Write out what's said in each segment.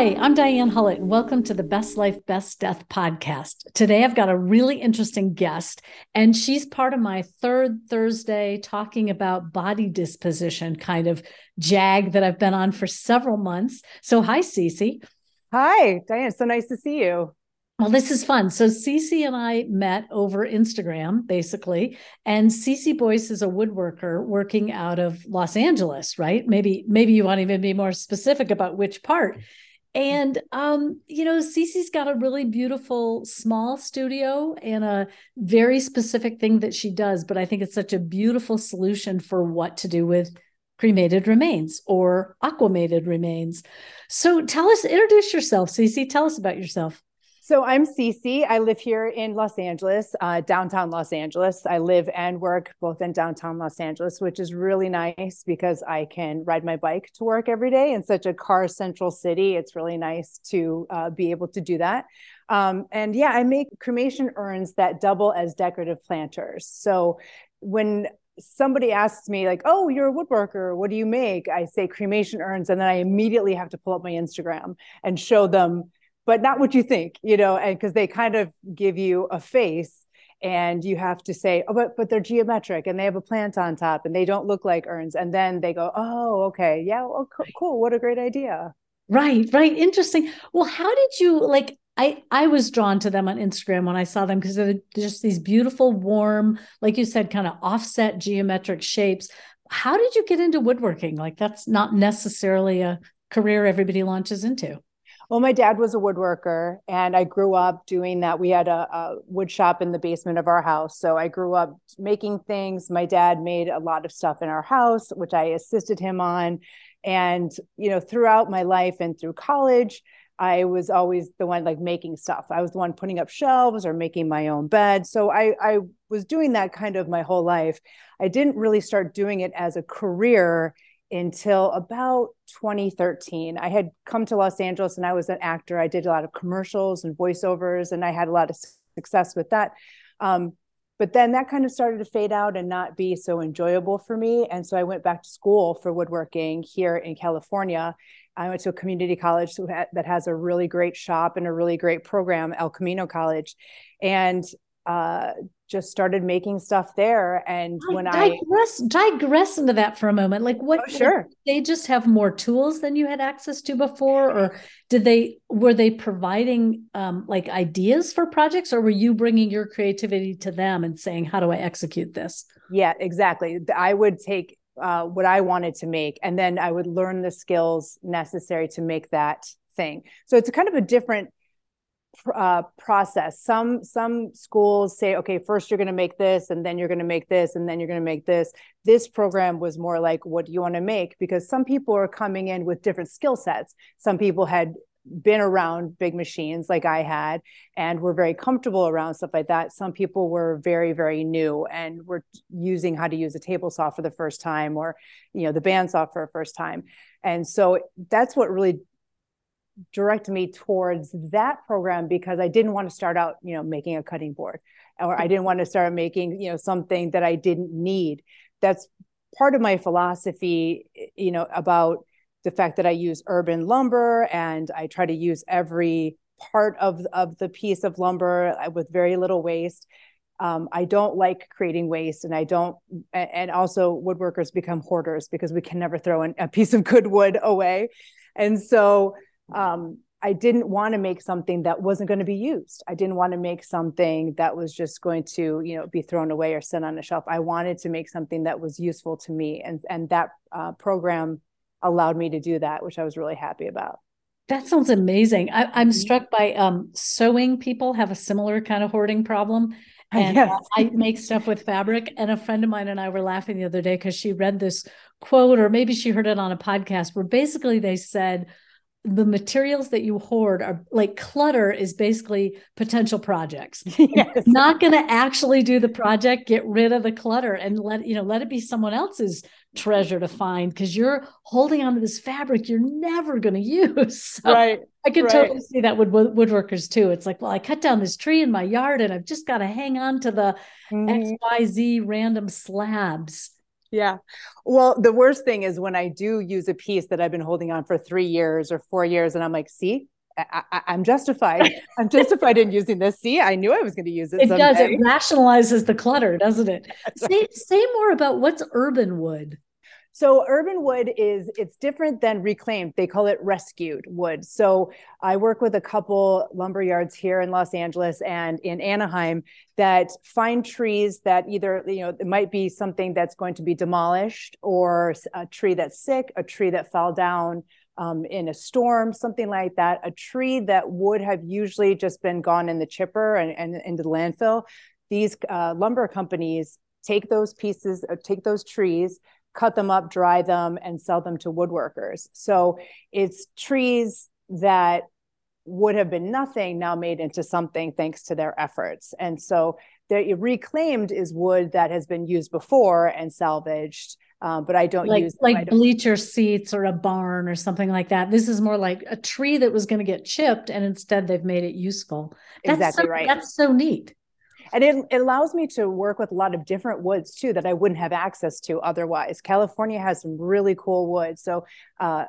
Hi, I'm Diane Hullet, and welcome to the Best Life, Best Death podcast. Today, I've got a really interesting guest, and she's part of my third Thursday talking about body disposition kind of jag that I've been on for several months. So, hi, Cece. Hi, Diane. So nice to see you. Well, this is fun. So Cece and I met over Instagram, basically, and Cece Boyce is a woodworker working out of Los Angeles, right? Maybe, maybe you want to even be more specific about which part. And um, you know, Cece's got a really beautiful small studio and a very specific thing that she does, but I think it's such a beautiful solution for what to do with cremated remains or aquamated remains. So tell us, introduce yourself, Cece. Tell us about yourself. So I'm Cece. I live here in Los Angeles, uh, downtown Los Angeles. I live and work both in downtown Los Angeles, which is really nice because I can ride my bike to work every day in such a car central city. It's really nice to uh, be able to do that. Um, and yeah, I make cremation urns that double as decorative planters. So when somebody asks me like oh you're a woodworker what do you make i say cremation urns and then i immediately have to pull up my instagram and show them but not what you think, you know, and because they kind of give you a face and you have to say, oh, but but they're geometric and they have a plant on top and they don't look like urns. And then they go, oh, okay, yeah, well, cool, what a great idea. Right, right, interesting. Well, how did you like? I I was drawn to them on Instagram when I saw them because they're just these beautiful, warm, like you said, kind of offset geometric shapes. How did you get into woodworking? Like that's not necessarily a career everybody launches into. Well, my dad was a woodworker, and I grew up doing that. We had a, a, wood shop in the basement of our house. So I grew up making things. My dad made a lot of stuff in our house, which I assisted him on. And, you know, throughout my life and through college, I was always the one like making stuff. I was the one putting up shelves or making my own bed. So I, I was doing that kind of my whole life. I didn't really start doing it as a career until about 2013. I had come to Los Angeles and I was an actor. I did a lot of commercials and voiceovers, and I had a lot of success with that. Um, but then that kind of started to fade out and not be so enjoyable for me. And so I went back to school for woodworking here in California. I went to a community college that has a really great shop and a really great program, El Camino College. And uh, just started making stuff there. And when digress, I digress into that for a moment, like what? Oh, sure. They just have more tools than you had access to before, or did they? Were they providing um, like ideas for projects, or were you bringing your creativity to them and saying, "How do I execute this?" Yeah, exactly. I would take uh, what I wanted to make, and then I would learn the skills necessary to make that thing. So it's a kind of a different uh, process. Some some schools say, okay, first you're going to make this, and then you're going to make this, and then you're going to make this. This program was more like, what do you want to make? Because some people are coming in with different skill sets. Some people had been around big machines like I had and were very comfortable around stuff like that. Some people were very, very new and were using how to use a table saw for the first time or, you know, the bandsaw for the first time. And so that's what really direct me towards that program because I didn't want to start out, you know, making a cutting board or I didn't want to start making, you know, something that I didn't need. That's part of my philosophy, you know, about the fact that I use urban lumber and I try to use every part of of the piece of lumber uh, with very little waste. Um, I don't like creating waste, and I don't. And also, woodworkers become hoarders because we can never throw a piece of good wood away. And so, um, I didn't want to make something that wasn't going to be used. I didn't want to make something that was just going to, you know, be thrown away or sit on a shelf. I wanted to make something that was useful to me, and and that uh, program allowed me to do that, which I was really happy about. That sounds amazing. I, am mm-hmm. struck by um, sewing people have a similar kind of hoarding problem. And yes. I make stuff with fabric. And a friend of mine and I were laughing the other day because she read this quote, or maybe she heard it on a podcast, where basically they said, the materials that you hoard are like clutter is basically potential projects. Yes. Not going to actually do the project, get rid of the clutter and let you know let it be someone else's treasure to find because you're holding onto this fabric you're never going to use. So right. I can right. totally see that with woodworkers too. It's like, well, I cut down this tree in my yard and I've just got to hang on to the mm-hmm. XYZ random slabs Yeah. Well, the worst thing is when I do use a piece that I've been holding on for three years or four years, and I'm like, see, I, am justified. I'm justified in using this. See, I knew I was going to use it. It someday. does. It rationalizes the clutter, doesn't it? say, say more about what's urban wood. So urban wood is it's different than reclaimed. They call it rescued wood. So I work with a couple lumber yards here in Los Angeles and in Anaheim that find trees that either you know it might be something that's going to be demolished or a tree that's sick, a tree that fell down um, in a storm, something like that. A tree that would have usually just been gone in the chipper and, and into the landfill. These uh, lumber companies take those pieces, uh, take those trees cut them up, dry them, and sell them to woodworkers. So it's trees that would have been nothing now made into something thanks to their efforts. And so the reclaimed is wood that has been used before and salvaged. Um, but I don't like, use like bleacher seats or a barn or something like that. This is more like a tree that was going to get chipped, and instead they've made it useful. That's exactly so, right. That's so neat and it, it allows me to work with a lot of different woods too that I wouldn't have access to otherwise. California has some really cool wood, so uh,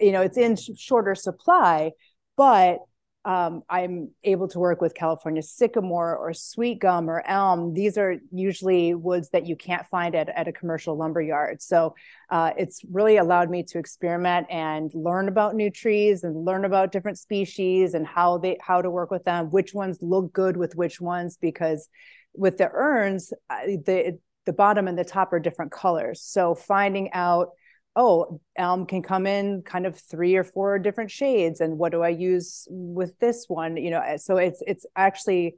you know it's in sh- shorter supply, but um, I'm able to work with California sycamore or sweet gum or elm. These are usually woods that you can't find at, at a commercial lumber yard. So uh, it's really allowed me to experiment and learn about new trees and learn about different species and how they how to work with them, which ones look good with which ones, because with the urns, the the bottom and the top are different colors. So finding out oh, elm can come in kind of three or four different shades. And what do I use with this one? You know, eh, so it's it's actually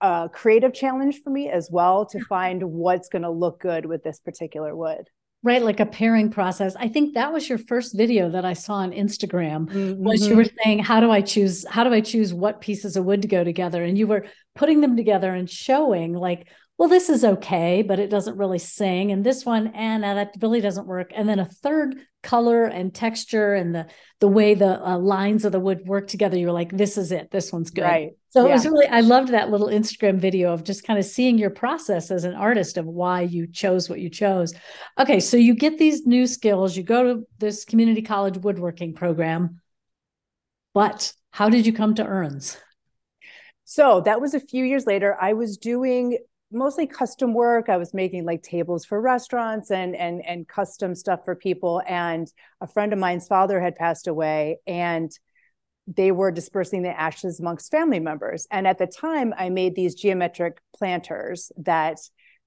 a creative challenge for me as well to find what's going to look good with this particular wood. Right, like a pairing process. I think that was your first video that I saw on Instagram. Mm-hmm. Was you were saying, "How do I choose? How do I choose what pieces of wood to go together?" And you were putting them together and showing, like, well, this is okay, but it doesn't really sing. And this one, and eh, that really doesn't work. And then a third color and texture and the the way the uh, lines of the wood work together, you're like, this is it. This one's good. Right. So yeah. it was really, I loved that little Instagram video of just kind of seeing your process as an artist of why you chose what you chose. Okay, so you get these new skills. You go to this community college woodworking program, but how did you come to urns? So that was a few years later. I was doing mostly custom work. I was making like tables for restaurants and and and custom stuff for people. And a friend of mine's father had passed away, and they were dispersing the ashes amongst family members. And at the time, I made these geometric planters that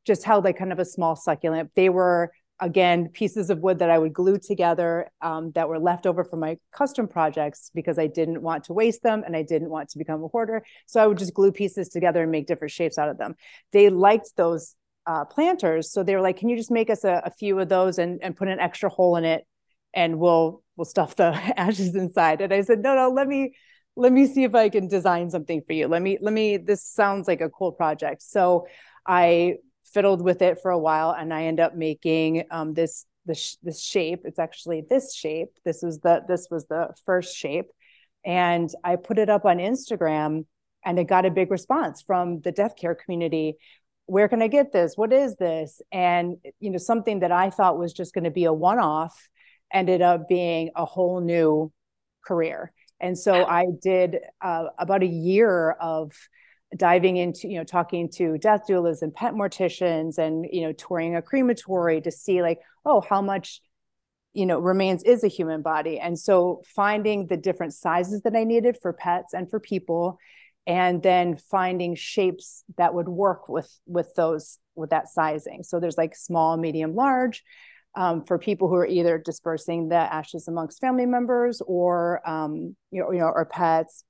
just held like kind of a small succulent. They were again pieces of wood that i would glue together um, that were left over from my custom projects because i didn't want to waste them and i didn't want to become a hoarder. So i would just glue pieces together and make different shapes out of them. They liked those uh, planters so they were like can you just make us a, a few of those and, and put an extra hole in it and we'll we'll stuff the ashes inside? And i said no no let me let me see if i can design something for you. Let me let me this sounds like a cool project. So i fiddled with it for a while and I end up making um, this this this shape. It's actually this shape. This was the this was the first shape, and I put it up on Instagram, and it got a big response from the death care community. Where can I get this? What is this? And you know, something that I thought was just going to be a one off ended up being a whole new career. And so I did uh, about a year of diving into you know talking to death doulas and pet morticians and you know touring a crematory to see like oh how much you know remains is a human body. And so finding the different sizes that i needed for pets and for people and then finding shapes that would work with with those with that sizing. So there's like small medium large um, for people who are either dispersing the ashes amongst family members or um, you know, you know or pets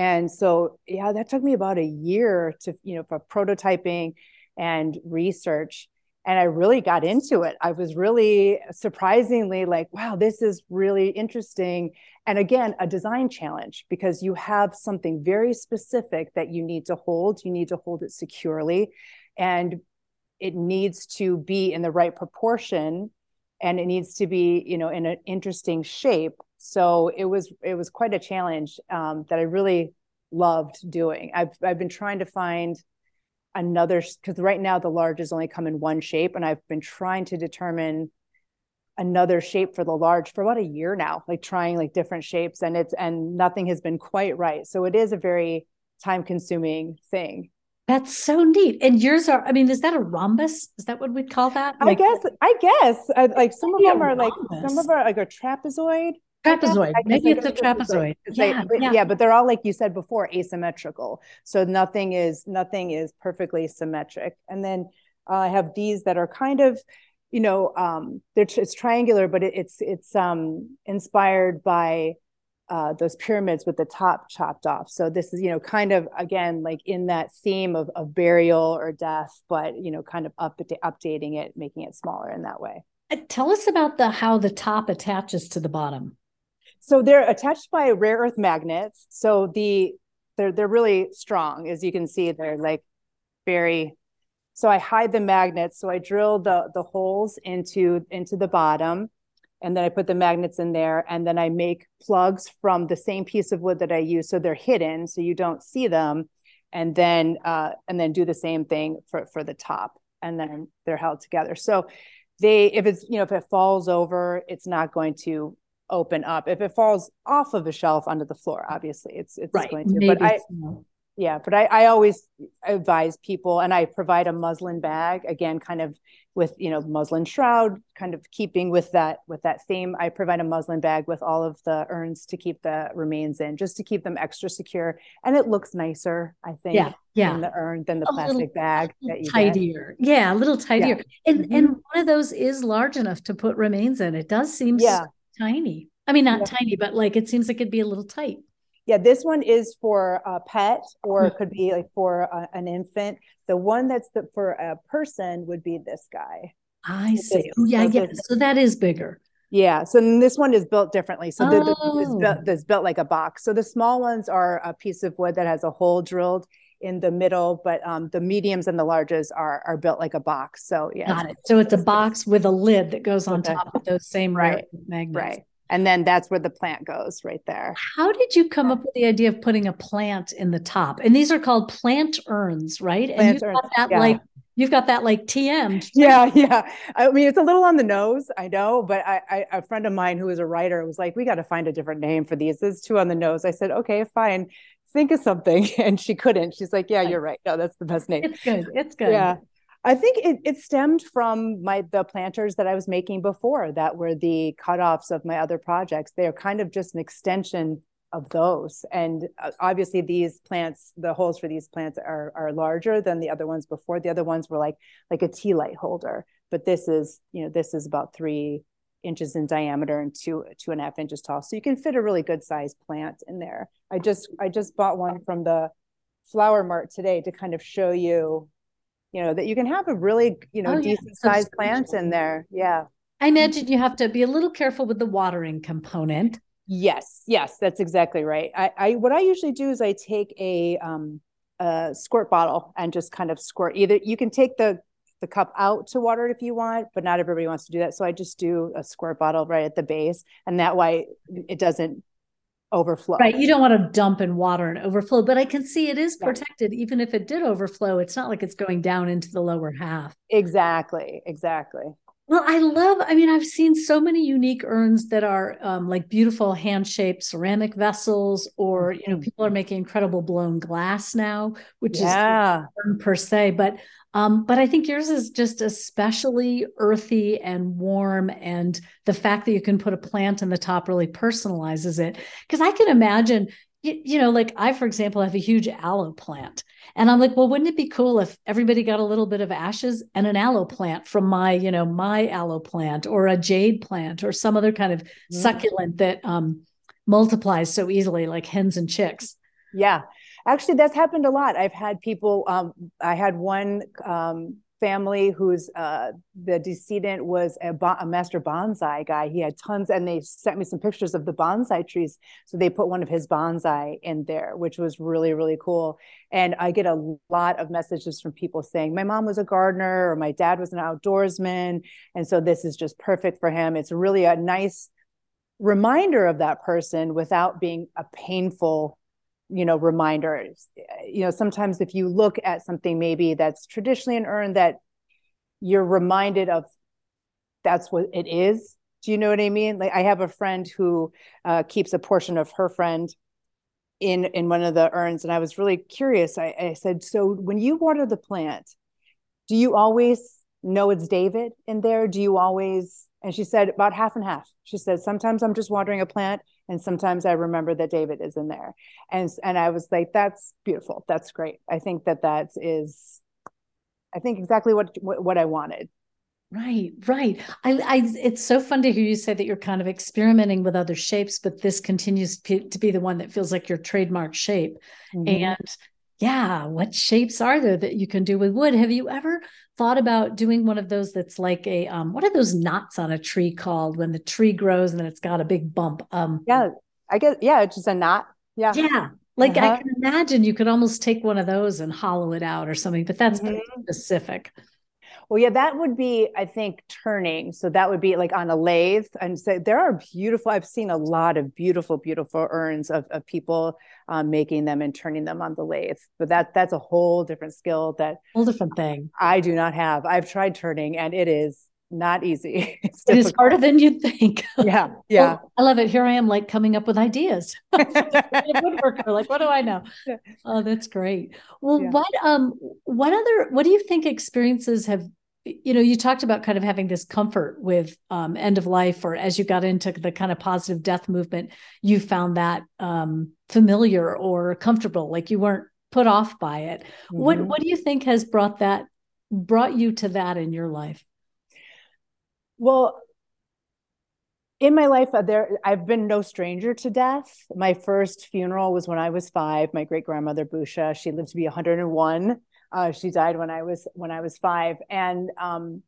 and so yeah that took me about a year to you know for prototyping and research and i really got into it. I was really surprisingly like wow this is really interesting. And again a design challenge because you have something very specific that you need to hold. You need to hold it securely and it needs to be in the right proportion and it needs to be you know in an interesting shape so it was it was quite a challenge um, that I really loved doing. I've I've been trying to find another because right now the larges only come in one shape and i've been trying to determine another shape for the large for about a year now like trying like different shapes and it's and nothing has been quite right. So it is a very time consuming thing. That's so neat. And yours are i mean is that a rhombus? Is that what we'd call that? Like, i guess i guess. I, like some of them are like some of them are like a trapezoid trapezoid. Maybe it's a trapezoid. Yeah, they, yeah. yeah, but they're all like you said before, asymmetrical. So nothing is nothing is perfectly symmetric. And then uh, I have these that are kind of, you know, um, they're it's triangular, but it, it's it's um, inspired by uh, those pyramids with the top chopped off. So this is, you know, kind of again like in that theme of, of burial or death, but you know, kind of up, updating it, making it smaller in that way. Uh, tell us about the how the top attaches to the bottom. So they're attached by rare earth magnets. So the they're they're really strong, as you can see. They're like very. So I hide the magnets. So I drill the the holes into into the bottom, and then I put the magnets in there, and then I make plugs from the same piece of wood that I use. So they're hidden, so you don't see them, and then uh, and then do the same thing for for the top, and then they're held together. So they if it's you know if it falls over, it's not going to open up. If it falls off of a shelf onto the floor, obviously it's it's right. going to. Maybe but I yeah, but I, I always advise people and I provide a muslin bag again, kind of with you know muslin shroud, kind of keeping with that with that theme. I provide a muslin bag with all of the urns to keep the remains in, just to keep them extra secure. And it looks nicer, I think, yeah, yeah. in the urn than the a plastic little, bag that you tidier. Get. Yeah, a little tidier. Yeah. And mm-hmm. and one of those is large enough to put remains in. It does seem yeah tiny. I mean, not yeah. tiny, but like it seems like it'd be a little tight. Yeah, this one is for a pet, or mm-hmm. it could be like for a, an infant. The one that's the, for a person would be this guy. I see. oh, yeah, yeah. So that is bigger. Yeah. So this one is built differently. So oh. the, the, it's, built, oh. built like a box. So the small ones are a piece of wood that has a hole drilled in the middle, but um, the mediums and the larges are are built like a box. So yeah, got it. So it's a box with a lid that goes on top of those same right magnets. Right. And then that's where the plant goes right there. How did you come up with the idea of putting a plant in the top? And these are called plant urns, right? Plant and you've urns, got that yeah. like you've got that like TM. Yeah, yeah. I mean, it's a little on the nose, I know, but I, I a friend of mine who is a writer was like, "We got to find a different name for these. It's too on the nose." I said, "Okay, fine." Think of something and she couldn't. She's like yeah you're right. No that's the best name. It's good. It's good. Yeah. I think it, it stemmed from my the planters that I was making before that were the cutoffs of my other projects. They are kind of just an extension of those. And uh, obviously these plants, the holes for these plants are are larger than the other ones before. The other ones were like like a tea light holder, but this is, you know, this is about three inches in diameter and two two and a half inches tall. So you can fit a really good sized plant in there. I just I just bought one from the flower mart today to kind of show you you know that you can have a really you know oh, decent yeah. sized plant in there yeah i imagine you have to be a little careful with the watering component yes yes that's exactly right i, I what i usually do is i take a um a squirt bottle and just kind of squirt either you can take the the cup out to water it if you want but not everybody wants to do that so i just do a squirt bottle right at the base and that way it doesn't overflow. Right. You don't want to dump in water and overflow, but I can see it is protected. Yeah. Even if it did overflow, it's not like it's going down into the lower half. Exactly. Exactly. Well, I love, I mean, I've seen so many unique urns that are um, like beautiful hand shaped ceramic vessels, or, you know, mm-hmm. people are making incredible blown glass now, which yeah. is per se. But um, but I think yours is just especially earthy and warm. And the fact that you can put a plant in the top really personalizes it. Because I can imagine, you, you, know, like I, for example, have a huge aloe plant. And I'm like, well, wouldn't it be cool if everybody got a little bit of ashes and an aloe plant from my, you know, my aloe plant or a jade plant or some other kind of mm-hmm. succulent that um, multiplies so easily, like hens and chicks? Yeah actually that's happened a lot. I've had people um, i had one um, family whose uh, the decedent was a, a, master bonsai guy. He had tons and they sent me some pictures of the bonsai trees. So they put one of his bonsai in there which was really really cool. And i get a lot of messages from people saying my mom was a gardener or my dad was an outdoorsman. And so this is just perfect for him. It's really a nice reminder of that person without being a painful you know reminders. You know sometimes if you look at something maybe that's traditionally an urn that you're reminded of that's what it is. Do you know what i mean? Like i have a friend who uh, keeps a portion of her friend in in one of the urns and i was really curious. I, I said so when you water the plant do you always know it's david in there? Do you always and she said about half and half. She said sometimes i'm just watering a plant and sometimes i remember that david is in there and and i was like that's beautiful that's great i think that that is i think exactly what what, i wanted Right, right. I, I, it's so fun to hear you say that you're kind of experimenting with other shapes, but this continues to be the one that feels like your trademark shape. Mm-hmm. And yeah, what shapes are there that you can do with wood? Have you ever thought about doing one of those that's like a um, what are those knots on a tree called when the tree grows and then it's got a big bump? Um, yeah, I guess yeah, it's just a knot. Yeah, yeah. Like uh-huh. I can imagine you could almost take one of those and hollow it out or something, but that's mm-hmm. specific. Well, yeah, that would be, I think, turning. So that would be like on a lathe. And so there are beautiful, I've seen a lot of beautiful, beautiful urns of, of people um, making them and turning them on the lathe. But that that's a whole different skill that whole different thing. I do not have. I've tried turning and it is not easy. It's it is harder than you'd think. Yeah. Yeah. Well, I love it. Here I am like coming up with ideas. woodworker, like what do I know? Oh, that's great. Well, yeah. what um what other what do you think experiences have you know you talked about kind of having this comfort with um, end of life or as you got into the kind of positive death movement you found that um, familiar or comfortable like you weren't put off by it. Mm-hmm. what what do you think has brought that brought you to that in your life? Well in my life uh, there i've been no stranger to death. My first funeral was when i was five. My great grandmother busha she lived to be 101 uh, she died when I was when I was five, and um,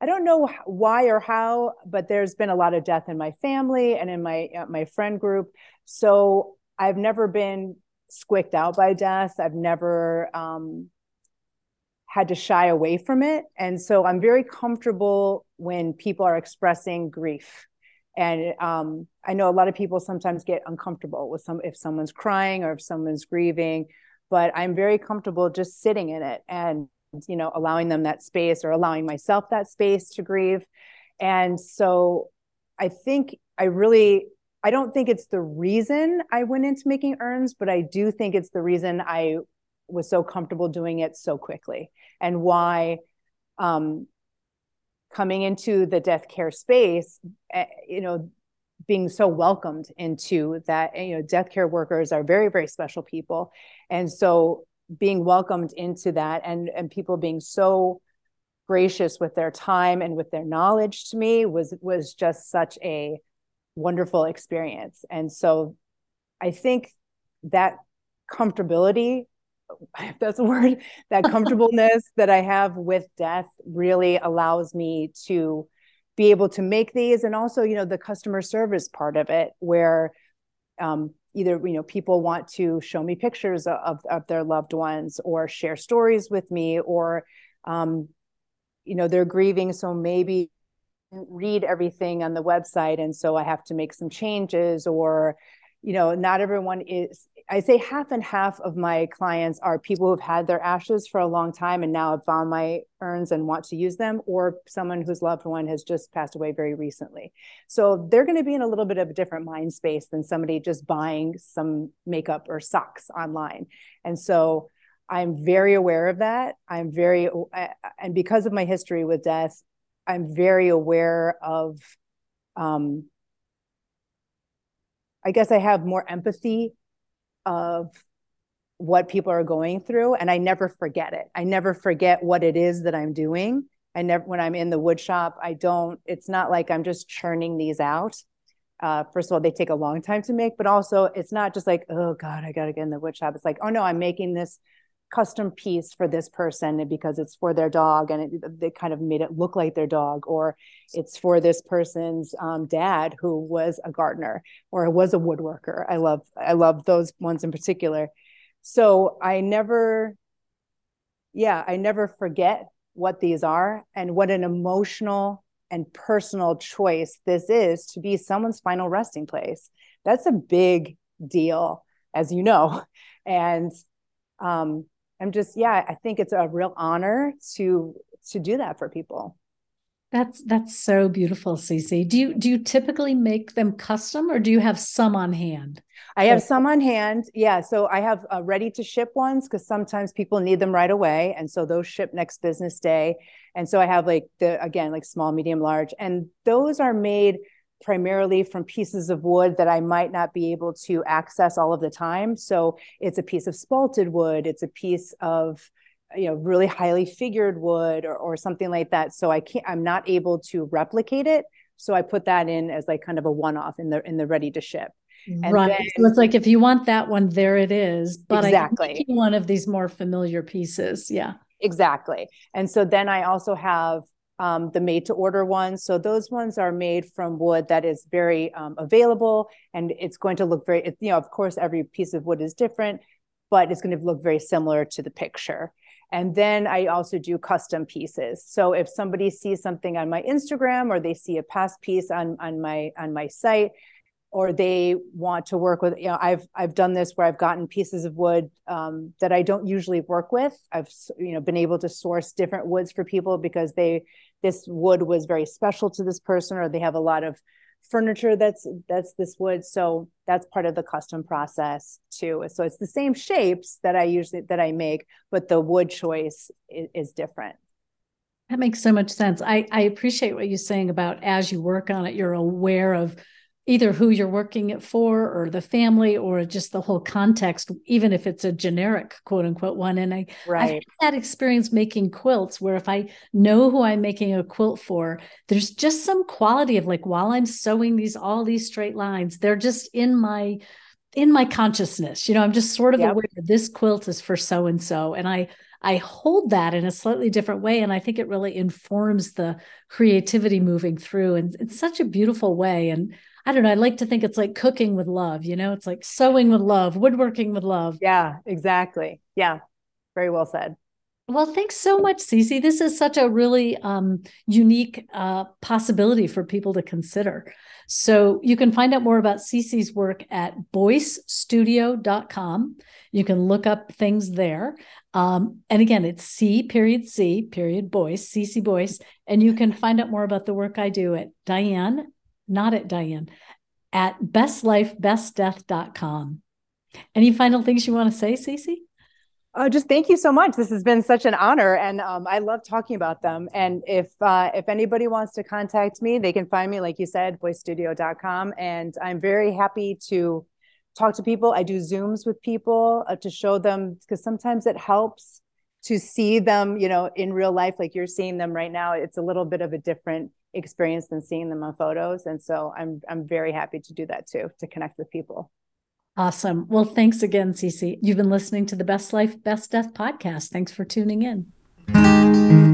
I don't know why or how, but there's been a lot of death in my family and in my uh, my friend group. So I've never been squicked out by death. I've never um, had to shy away from it, and so I'm very comfortable when people are expressing grief. And um, I know a lot of people sometimes get uncomfortable with some if someone's crying or if someone's grieving but I'm very comfortable just sitting in it and you know allowing them that space or allowing myself that space to grieve. And so I think I really I don't think it's the reason I went into making urns but I do think it's the reason I was so comfortable doing it so quickly and why um coming into the death care space eh, you know being so welcomed into that you know death care workers are very very special people. And so being welcomed into that and and people being so gracious with their time and with their knowledge to me was was just such a wonderful experience. And so i think that comfortability if that's a word that comfortableness that i have with death really allows me to be able to make these and also you know the customer service part of it where um, either you know people want to show me pictures of, of their loved ones or share stories with me or um, you know they're grieving so maybe read everything on the website and so i have to make some changes or you know not everyone is I say half and half of my clients are people who've had their ashes for a long time and now have found my urns and want to use them, or someone whose loved one has just passed away very recently. So they're going to be in a little bit of a different mind space than somebody just buying some makeup or socks online. And so I'm very aware of that. I'm very, and because of my history with death, I'm very aware of, um, I guess I have more empathy of what people are going through and I never forget it. I never forget what it is that I'm doing. I never when I'm in the wood shop, I don't it's not like I'm just churning these out. Uh, first of all, they take a long time to make, but also it's not just like, oh God, I got to get in the wood shop. It's like, oh no, I'm making this custom piece for this person because it's for their dog and it, they kind of made it look like their dog or it's for this person's um, dad who was a gardener or was a woodworker. I love i love those ones in particular. So i never yeah i never forget what these are and what an emotional and personal choice this is to be someone's final resting place. That's a big deal as you know. And um, I'm just, yeah, I think it's a real honor to to do that for people. That's that's so beautiful, Cece. Do you do you typically make them custom or do you have some on hand? I have some on hand. Yeah, so I have uh, ready to ship ones because sometimes people need them right away, and so those ship next business day. And so I have like the again like small, medium, large, and those are made primarily from pieces of wood that I might not be able to access all of the time. So it's a piece of spalted wood. It's a piece of you know really highly figured wood or, or something like that. So i can't i'm not able to replicate it. So i put that in as like kind of a one-off in the in the ready to ship. And right. then, so it's like if you want that one there it is. But exactly. one of these more familiar pieces. Yeah. Exactly. And so then i also have um, the made to order ones. So those ones are made from wood that is very um, available and it's going to look very, you know, of course, every piece of wood is different, but it's going to look very similar to the picture. And then I also do custom pieces. So if somebody sees something on my Instagram or they see a past piece on, on my on my site, or they want to work with, you know, I've I've done this where I've gotten pieces of wood um, that I don't usually work with. I've you know been able to source different woods for people because they this wood was very special to this person, or they have a lot of furniture that's that's this wood. So that's part of the custom process too. So it's the same shapes that i usually that i make but the wood choice is, is different. That makes so much sense. I i appreciate what you're saying about as you work on it you're aware of either who you're working it for or the family or just the whole context even if it's a generic quote unquote one and i right. i've had that experience making quilts where if i know who i'm making a quilt for there's just some quality of like while i'm sewing these all these straight lines they're just in my in my consciousness you know i'm just sort of yep. aware this quilt is for so and so and i I hold that in a slightly different way. And I think it really informs the creativity moving through. And it's such a beautiful way. And I don't know. I like to think it's like cooking with love, you know, it's like sewing with love, woodworking with love. Yeah, exactly. Yeah. Very well said. Well, thanks so much, Cece. This is such a really um, unique uh, possibility for people to consider. So you can find out more about Cece's work at boycestudio.com. You can look up things there. Um, and again, it's C period C period Boyce, Cece Boyce. And you can find out more about the work I do at Diane not at Diane, at bestlifebestdeath.com. Any final things you want to say, Cece? Oh, just thank you so much. This has been such an honor, and um, I love talking about them. And if uh, if anybody wants to contact me, they can find me, like you said, boycestudio.com. And I'm very happy to talk to people. I do Zooms with people uh, to show them because sometimes it helps to see them, you know, in real life, like you're seeing them right now. It's a little bit of a different experience than seeing them on photos. And so I'm I'm very happy to do that too, to connect with people. Awesome. Well, thanks again, Cece. You've been listening to the Best Life, Best Death podcast. Thanks for tuning in.